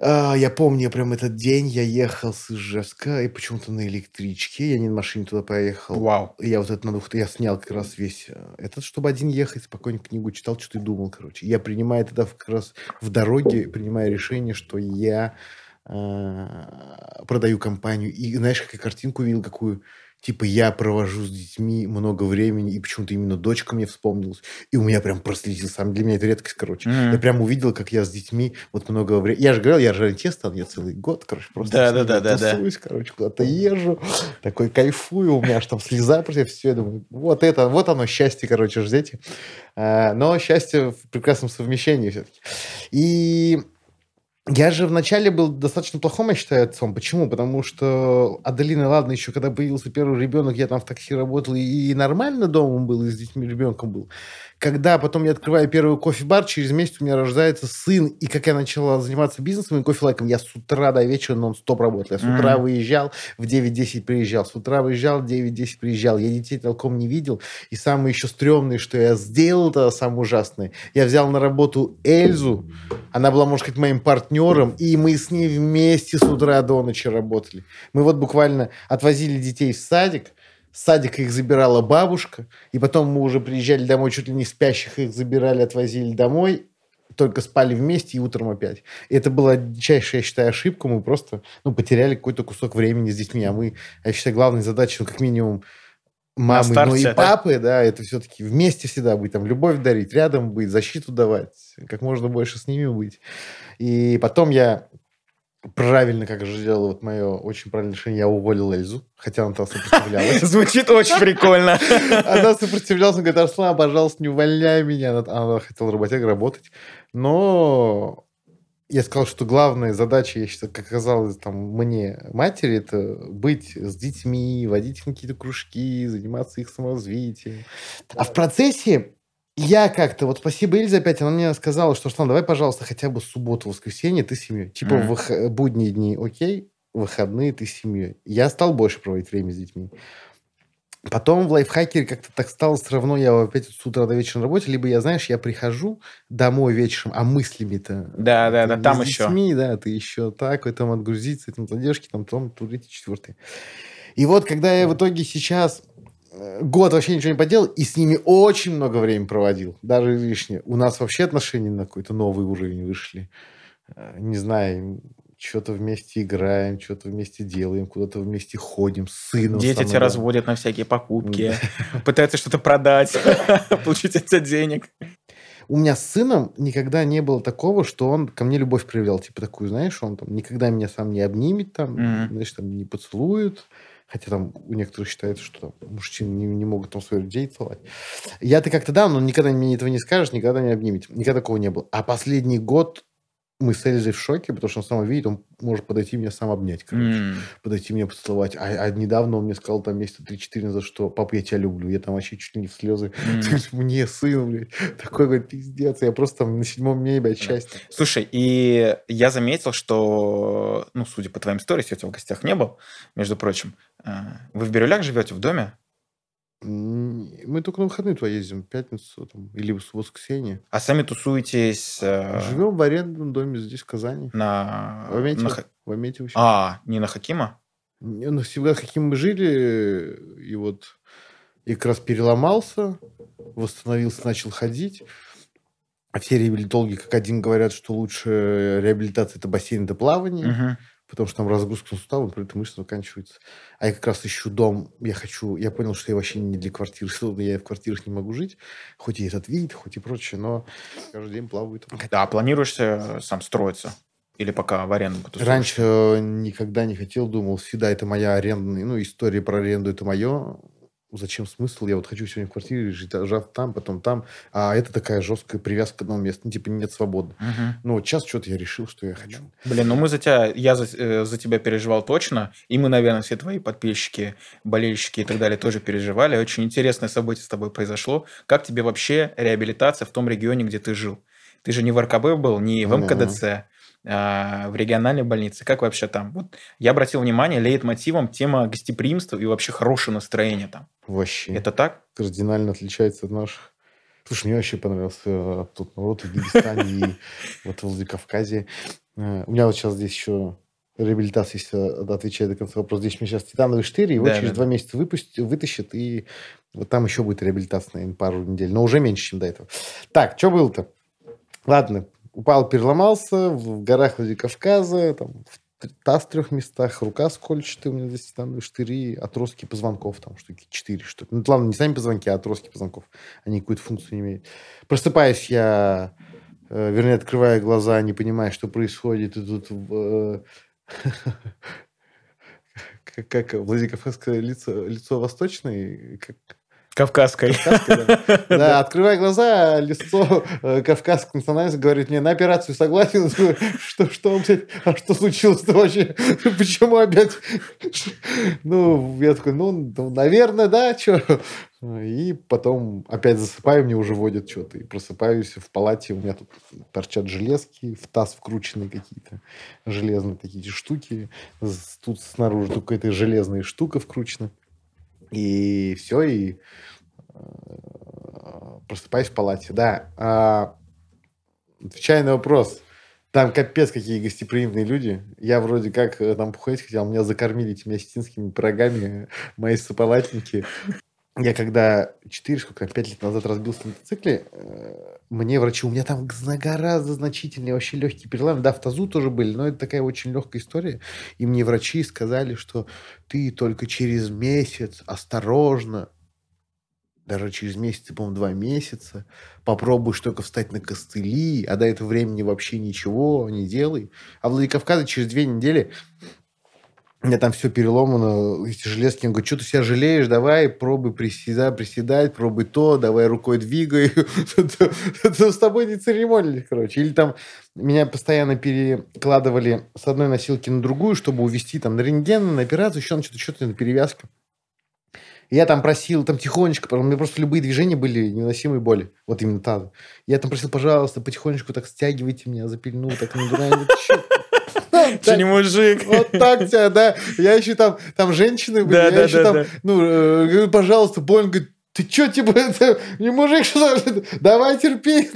а, я помню прям этот день, я ехал с Ижевска, и почему-то на электричке, я не на машине туда поехал. Вау. Я вот это на двух, я снял как раз весь э, этот, чтобы один ехать, спокойно книгу читал, что-то и думал, короче. Я принимаю тогда как раз в дороге, принимаю решение, что я э, продаю компанию. И знаешь, как я картинку видел, какую типа я провожу с детьми много времени, и почему-то именно дочка мне вспомнилась, и у меня прям проследил сам. Для меня это редкость, короче. Mm-hmm. Я прям увидел, как я с детьми вот много времени... Я же говорил, я же стал, я целый год, короче, просто да, да, да, да, тусуюсь, да. короче, куда-то езжу, такой кайфую, у меня аж там слеза против все, я думаю, вот это, вот оно счастье, короче, ждете. А, но счастье в прекрасном совмещении все-таки. И я же вначале был достаточно плохом, я считаю, отцом. Почему? Потому что Аделина, ладно, еще когда появился первый ребенок, я там в такси работал и нормально дома был, и с детьми ребенком был когда потом я открываю первый кофе-бар, через месяц у меня рождается сын, и как я начала заниматься бизнесом и кофе-лайком, я с утра до вечера нон-стоп работал. Я с утра mm-hmm. выезжал, в 9-10 приезжал, с утра выезжал, в 9-10 приезжал. Я детей толком не видел. И самое еще стрёмное, что я сделал, это самое ужасное, я взял на работу Эльзу, она была, можно сказать, моим партнером, и мы с ней вместе с утра до ночи работали. Мы вот буквально отвозили детей в садик, с садика их забирала бабушка, и потом мы уже приезжали домой, чуть ли не спящих их забирали, отвозили домой, только спали вместе и утром опять. И это была дичайшая, я считаю, ошибка. Мы просто ну, потеряли какой-то кусок времени с детьми. А мы, я считаю, главной задачей, ну, как минимум, мамы, старте, ну и папы, да, это все-таки вместе всегда быть, там, любовь дарить, рядом быть, защиту давать, как можно больше с ними быть. И потом я правильно, как же сделала вот мое очень правильное решение, я уволил Эльзу, хотя она там сопротивлялась. Звучит очень прикольно. Она сопротивлялась, она говорит, Арслан, пожалуйста, не увольняй меня. Она хотела работяга работать. Но я сказал, что главная задача, я считаю, как оказалось там мне, матери, это быть с детьми, водить какие-то кружки, заниматься их саморазвитием. А в процессе я как-то, вот спасибо Эльзе опять, она мне сказала, что, Руслан, давай, пожалуйста, хотя бы субботу, воскресенье ты с семьей. Типа mm. в будние дни окей, выходные ты с семьей. Я стал больше проводить время с детьми. Потом в лайфхакере как-то так стало все равно, я опять с утра до вечера на работе, либо я, знаешь, я прихожу домой вечером, а мыслями-то... Да, да, да, там еще. детьми, да, ты еще так, там отгрузиться, там задержки, там, том, третий, четвертый. И вот, когда я в итоге сейчас год вообще ничего не поделал, и с ними очень много времени проводил. Даже лишнее. У нас вообще отношения на какой-то новый уровень вышли. Э, не знаю, что-то вместе играем, что-то вместе делаем, куда-то вместе ходим с сыном. Дети тебя разводят на всякие покупки, пытаются что-то продать, получить от тебя денег. У меня с сыном никогда не было такого, что он ко мне любовь проявлял. Типа такую, знаешь, он там никогда меня сам не обнимет, там, mm-hmm. знаешь, там не поцелует. Хотя там у некоторых считается, что мужчины не, не могут там своих людей целовать. Я-то как-то да, но никогда мне этого не скажешь, никогда не обнимете. Никогда такого не было. А последний год мы с Эльзой в шоке, потому что он сам видит, он может подойти меня сам обнять, короче. М. Подойти меня поцеловать. А, а недавно он мне сказал там месяца 3-4 назад, что папа, я тебя люблю. Я там вообще чуть ли не в слезы. М. Мне, сын, блядь, такой, говорит, пиздец. Я просто там на седьмом небе от счастья. Слушай, и я заметил, что, ну, судя по твоим историям, я у тебя в гостях не был, между прочим, э, вы в Бирюлях живете в доме? М, Мы только на выходные туда ездим, в пятницу там, или в воскресенье. А сами тусуетесь э, Живем в арендном доме здесь, в Казани. на... В Аметьево. на Ха- В Аметьево. А, не на Хакима? Не, Ну, всегда каким мы жили, и вот и как раз переломался, восстановился, начал ходить. А все реабилитологи как один говорят, что лучше реабилитация – это бассейн, это плавание, Мгм. Потому что там разгрузка сустава, например, мышцы заканчивается. А я как раз ищу дом, я хочу, я понял, что я вообще не для квартиры, что я в квартирах не могу жить, хоть и этот вид, хоть и прочее, но каждый день плаваю. там. Да, планируешь э, сам строиться? Или пока в аренду потусуешь? Раньше никогда не хотел, думал, всегда это моя арендная, ну, история про аренду это мое. Зачем смысл? Я вот хочу сегодня в квартире жить, а жав там, потом там. А это такая жесткая привязка к одному месту. Ну, типа, нет свободы. Мгм. Ну, вот сейчас что-то я решил, что я хочу. Блин, ну мы за тебя, я за, э, за тебя переживал точно, и мы, наверное, все твои подписчики, болельщики и так далее тоже переживали. Очень интересное событие с тобой произошло. Как тебе вообще реабилитация в том регионе, где ты жил? Ты же не в РКБ был, не в. МКДЦ, а в региональной больнице. Как вообще там? Вот я обратил внимание, леет мотивом тема гостеприимства и вообще хорошее настроение там. Вообще. Это так? кардинально отличается от наших. Слушай, мне вообще понравился э, тот народ в Дагестане и вот в Владикавказе. Э, У меня вот сейчас здесь еще реабилитация, если отвечать до конца вопроса. Здесь у меня сейчас титановый штырь, его Да, через да, два месяца выпустят, вытащат, и вот там еще будет реабилитация, наверное, пару недель. Но уже меньше, чем до этого. Так, что было-то? Ладно, упал, переломался в горах Владикавказа, там, в таз в трех местах, рука скольчатая, у меня здесь титановые штыри, отростки позвонков, там штуки четыре, что ли. Ну, ладно, не сами позвонки, а отростки позвонков. Они какую-то функцию не имеют. Просыпаюсь я, э, вернее, открывая глаза, не понимая, что происходит, и тут э, как, как Владикавказское лицо, лицо восточное, как Кавказской. Кавказское, да. Да, открывая глаза, лицо э, кавказской национальности говорит мне, на операцию согласен? Что, что, блядь, а что случилось-то вообще? Почему опять? Ну, я такой, ну, ну, наверное, да, что? И потом опять засыпаю, мне уже водят что-то. И просыпаюсь в палате, у меня тут торчат железки, в таз вкрученные какие-то железные такие штуки. Тут снаружи только эта железная штука вкручена. И все, и э, просыпаюсь в палате. Да. А, отвечая на вопрос. Там капец какие гостеприимные люди. Я вроде как э, там походить хотел, меня закормили этими осетинскими пирогами, мои сополатники. Я когда 4, сколько, 5 лет назад разбился на мотоцикле, э, мне врачи, у меня там гораздо значительнее, вообще легкие переломы. Да, в тазу тоже были, но это такая очень легкая история. И мне врачи сказали, что ты только через месяц осторожно, даже через месяц, по-моему, два месяца, попробуешь только встать на костыли, а до этого времени вообще ничего не делай. А в Владикавказе через две недели у меня там все переломано, эти железки. Он говорит, что ты себя жалеешь, давай, пробуй приседать, приседать, пробуй то, давай рукой двигай. С тобой не церемонились, короче. Или там меня постоянно перекладывали с одной носилки на другую, чтобы увезти там на рентген, на операцию, еще на что-то, что-то на перевязку. Я там просил, там тихонечко, у меня просто любые движения были невыносимой боли. Вот именно таза. Я там просил, пожалуйста, потихонечку так стягивайте меня за пельну, так дурная. Ты не мужик. Вот так тебя, да. Я еще там, там женщины были, Да, я да, еще да, там, ну, э, говорю, пожалуйста, больно, говорит, ты что, типа, это не мужик, что ли? Давай терпи.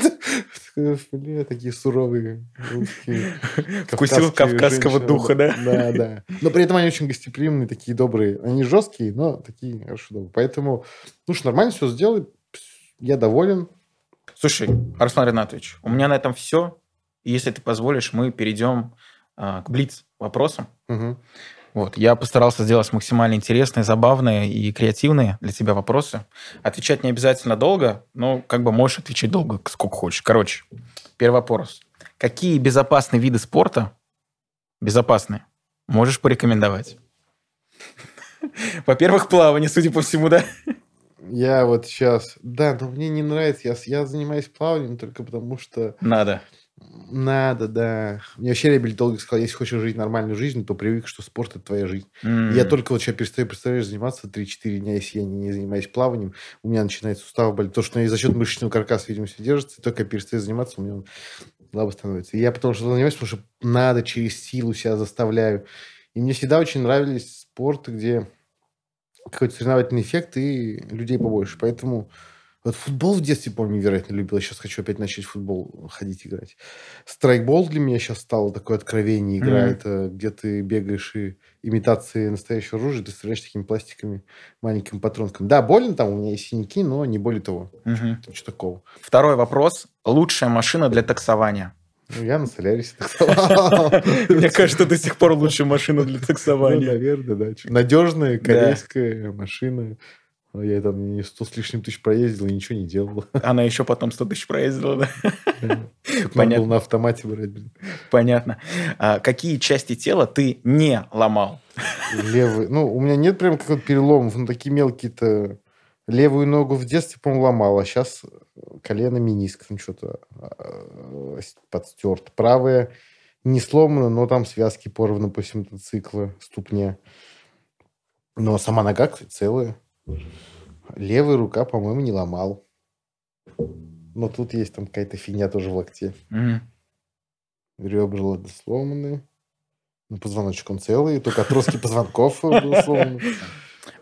Бля, такие суровые русские. Вкусил кавказского женщины. духа, да? Да, да. Но при этом они очень гостеприимные, такие добрые. Они жесткие, но такие хорошо добрые. Поэтому, ну что, нормально все сделали. Я доволен. Слушай, Арслан Ринатович, у меня на этом все. Если ты позволишь, мы перейдем к блиц вопросам. Мгм. Вот, я постарался сделать максимально интересные, забавные и креативные для тебя вопросы. Отвечать не обязательно долго, но как бы можешь отвечать долго, сколько хочешь. Короче, первый вопрос. Какие безопасные виды спорта, безопасные, можешь порекомендовать? Во-первых, плавание, судя по всему, да? Я вот сейчас... Да, но мне не нравится. Я, я занимаюсь плаванием только потому, что Надо. Надо, да. Мне вообще реабилитолог сказал, если хочешь жить нормальную жизнь, то привык, что спорт – это твоя жизнь. М. Я только вот сейчас перестаю, представляешь, заниматься 3-4 дня, если я не, не занимаюсь плаванием, у меня начинает сустав болеть. То, что за счет мышечного каркаса, видимо, все держится, и только я перестаю заниматься, у меня слабо становится. И я потому что занимаюсь, потому что надо, через силу себя заставляю. И мне всегда очень нравились спорты, где какой-то соревновательный эффект и людей побольше. Поэтому вот футбол в детстве, помню, невероятно любил. Я сейчас хочу опять начать в футбол ходить играть. Страйкбол для меня сейчас стало такое откровение. Игра Мгм. это где ты бегаешь и имитации настоящего оружия, ты стреляешь такими пластиками, маленьким патронком. Да, больно там, у меня есть синяки, но не более того. Мгм. Ничего такого. Второй вопрос. Лучшая машина для таксования? Ну, я на Солярисе таксовал. Мне кажется, до сих пор лучшая машина для Ну, таксования. наверное, да. Надежная корейская машина. А Я там не сто с лишним тысяч проездил и ничего не делал. Она еще потом 100 тысяч проездила, да? Понятно. на автомате брать. Понятно. А какие части тела ты не ломал? Левый. Ну, у меня нет прям какого-то переломов, но такие мелкие-то. Левую ногу в детстве, по-моему, ломал, а сейчас колено мениск там что-то а, подстерт. Правая не сломана, но там связки порваны после мотоцикла, ступня. Но сама нога, кстати, целая. Левая рука, по-моему, не ломал. Но тут есть там какая-то фигня тоже в локте. Мгм. Ребра ладно, сломаны. Ну, позвоночек он целый, только отростки позвонков был сломаны.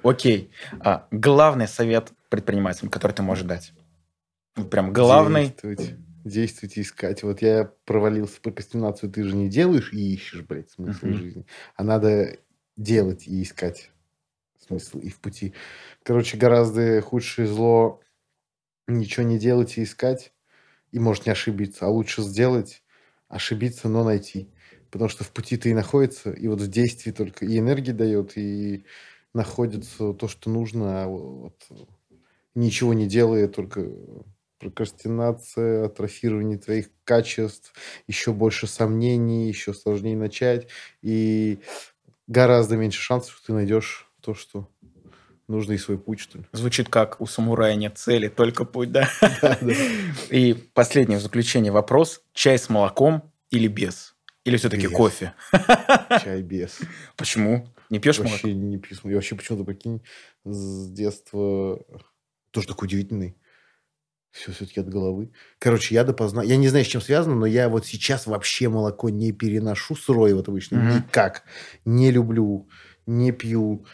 Окей. А, главный совет предпринимателям, который ты можешь дать? Прям главный. Действовать, действовать и искать. Вот я провалился в прокрастинацию, ты же не делаешь и ищешь, блядь, смысл Мгм. жизни. А надо делать и искать смысл и в пути. Короче, гораздо худшее зло ничего не делать и искать, и может не ошибиться, а лучше сделать, ошибиться, но найти. Потому что в пути-то и находится, и вот в действии только и энергии дает, и находится то, что нужно, а вот ничего не делая, только прокрастинация, атрофирование твоих качеств, еще больше сомнений, еще сложнее начать, и гораздо меньше шансов, что ты найдешь то, что нужно, и свой путь, что ли. Звучит как у самурая нет цели, только путь, да? Да, да. И последний в заключение вопрос. Чай с молоком или без? Или все-таки Без. кофе? Чай без. Почему? Не пьешь молоко? Вообще не пью. Я вообще почему-то, прикинь, с детства тоже такой удивительный. Все все-таки от головы. Короче, я допоздна... Я не знаю, с чем связано, но я вот сейчас вообще молоко не переношу сырое вот обычно. Мгм. Никак. Не люблю, не пью.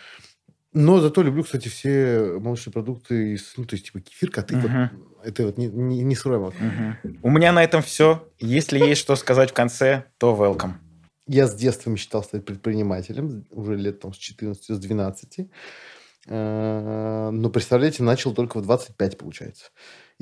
Но зато люблю, кстати, все молочные продукты, из- ну, то есть, типа, кефир, коты. вот Мгм. это вот не, не, не сырое молоко. Мгм. У меня на этом все. Если есть что сказать в конце, то welcome. Я с детства мечтал стать предпринимателем, уже лет там с 14, с 12. Э, Но, представляете, начал только в 25, получается.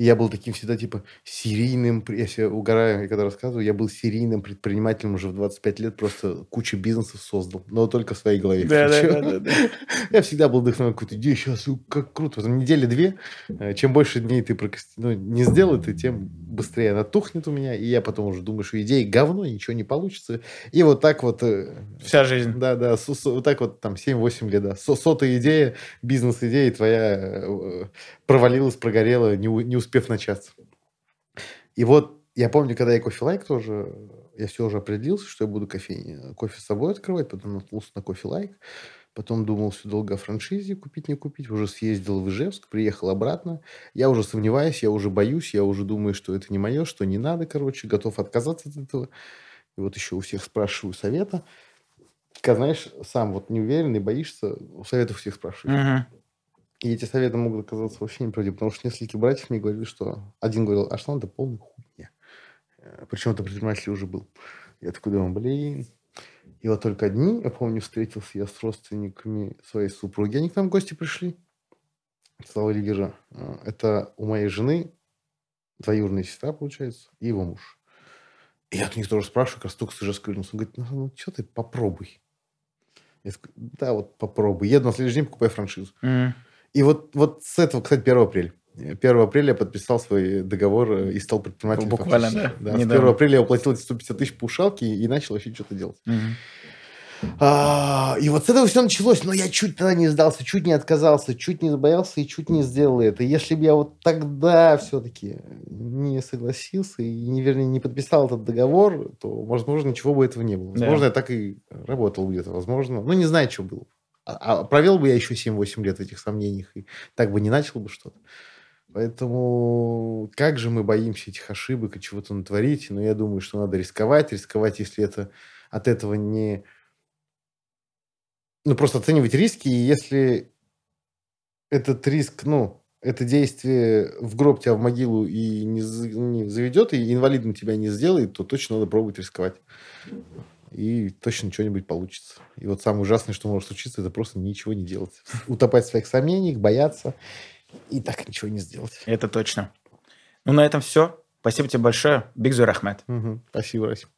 И я был таким всегда, типа, серийным, я себя угораю, я когда рассказываю, я был серийным предпринимателем уже в 25 лет, просто кучу бизнесов создал, но только в своей голове. включил. Я всегда был вдохновлен какой-то идеей, сейчас как круто. Потом недели две, э, чем больше дней ты прокасти- ну, не сделал это, тем быстрее она тухнет у меня, и я потом уже думаю, что идеи говно, ничего не получится. И вот так вот... э, Вся жизнь. Да, да, вот так вот там 7-8 лет, да. Со- Сотая идея, бизнес-идея твоя э, провалилась, прогорела, не, не успев начаться. И вот я помню, когда я кофе лайк тоже, я все уже определился, что я буду кофе, кофе с собой открывать, потом наткнулся на кофе лайк, потом думал все долго о франшизе, купить, не купить, уже съездил в Ижевск, приехал обратно, я уже сомневаюсь, я уже боюсь, я уже думаю, что это не мое, что не надо, короче, готов отказаться от этого. И вот еще у всех спрашиваю совета. Когда, знаешь, сам вот не уверен и боишься, у советов всех спрашиваешь. Мгм. И эти советы могут оказаться вообще неправдивыми, потому что несколько братьев мне говорили, что... Один говорил, а что это полная хуйня. Причем это предприниматель уже был. Я такой думаю, блин. И вот только одни, я помню, встретился я с родственниками своей супруги. Они к нам в гости пришли. Слава Лигежа. Это у моей жены двоюродная сестра, получается, и его муж. И я от них тоже спрашиваю, как раз только с Ижевска вернулся. Он говорит, ну, ну что ты, попробуй. Я такой, да, вот попробуй. Еду на следующий день, покупаю франшизу. Мгм. И вот, вот с этого, кстати, 1 апреля. 1 апреля я подписал свой договор э, и стал предпринимателем. Буквально, фактически. да, да с недавно. 1 апреля я уплатил эти 150 тысяч по ушалке и, начал вообще что-то делать. Мгм. А, и вот с этого все началось, но я чуть тогда не сдался, чуть не отказался, чуть не забоялся и чуть не сделал это. Если бы я вот тогда все-таки не согласился и, не, вернее, не подписал этот договор, то, возможно, ничего бы этого не было. Возможно, да. я так и работал где-то, возможно. Ну, не знаю, что было. А, а провел бы я еще 7-8 лет в этих сомнениях и так бы не начал бы что-то. Поэтому как же мы боимся этих ошибок и чего-то натворить. Но я думаю, что надо рисковать. Рисковать, если это от этого не... Ну, просто оценивать риски. И если этот риск, ну, это действие в гроб тебя в могилу и не, не заведет, и инвалидом тебя не сделает, то точно надо пробовать рисковать. И точно что-нибудь получится. И вот самое ужасное, что может случиться, это просто ничего не делать. Утопать в своих сомнениях, бояться и так ничего не сделать. Это точно. Ну, на этом все. Спасибо тебе большое. Бигзур Ахмед. Угу. Спасибо, Расим.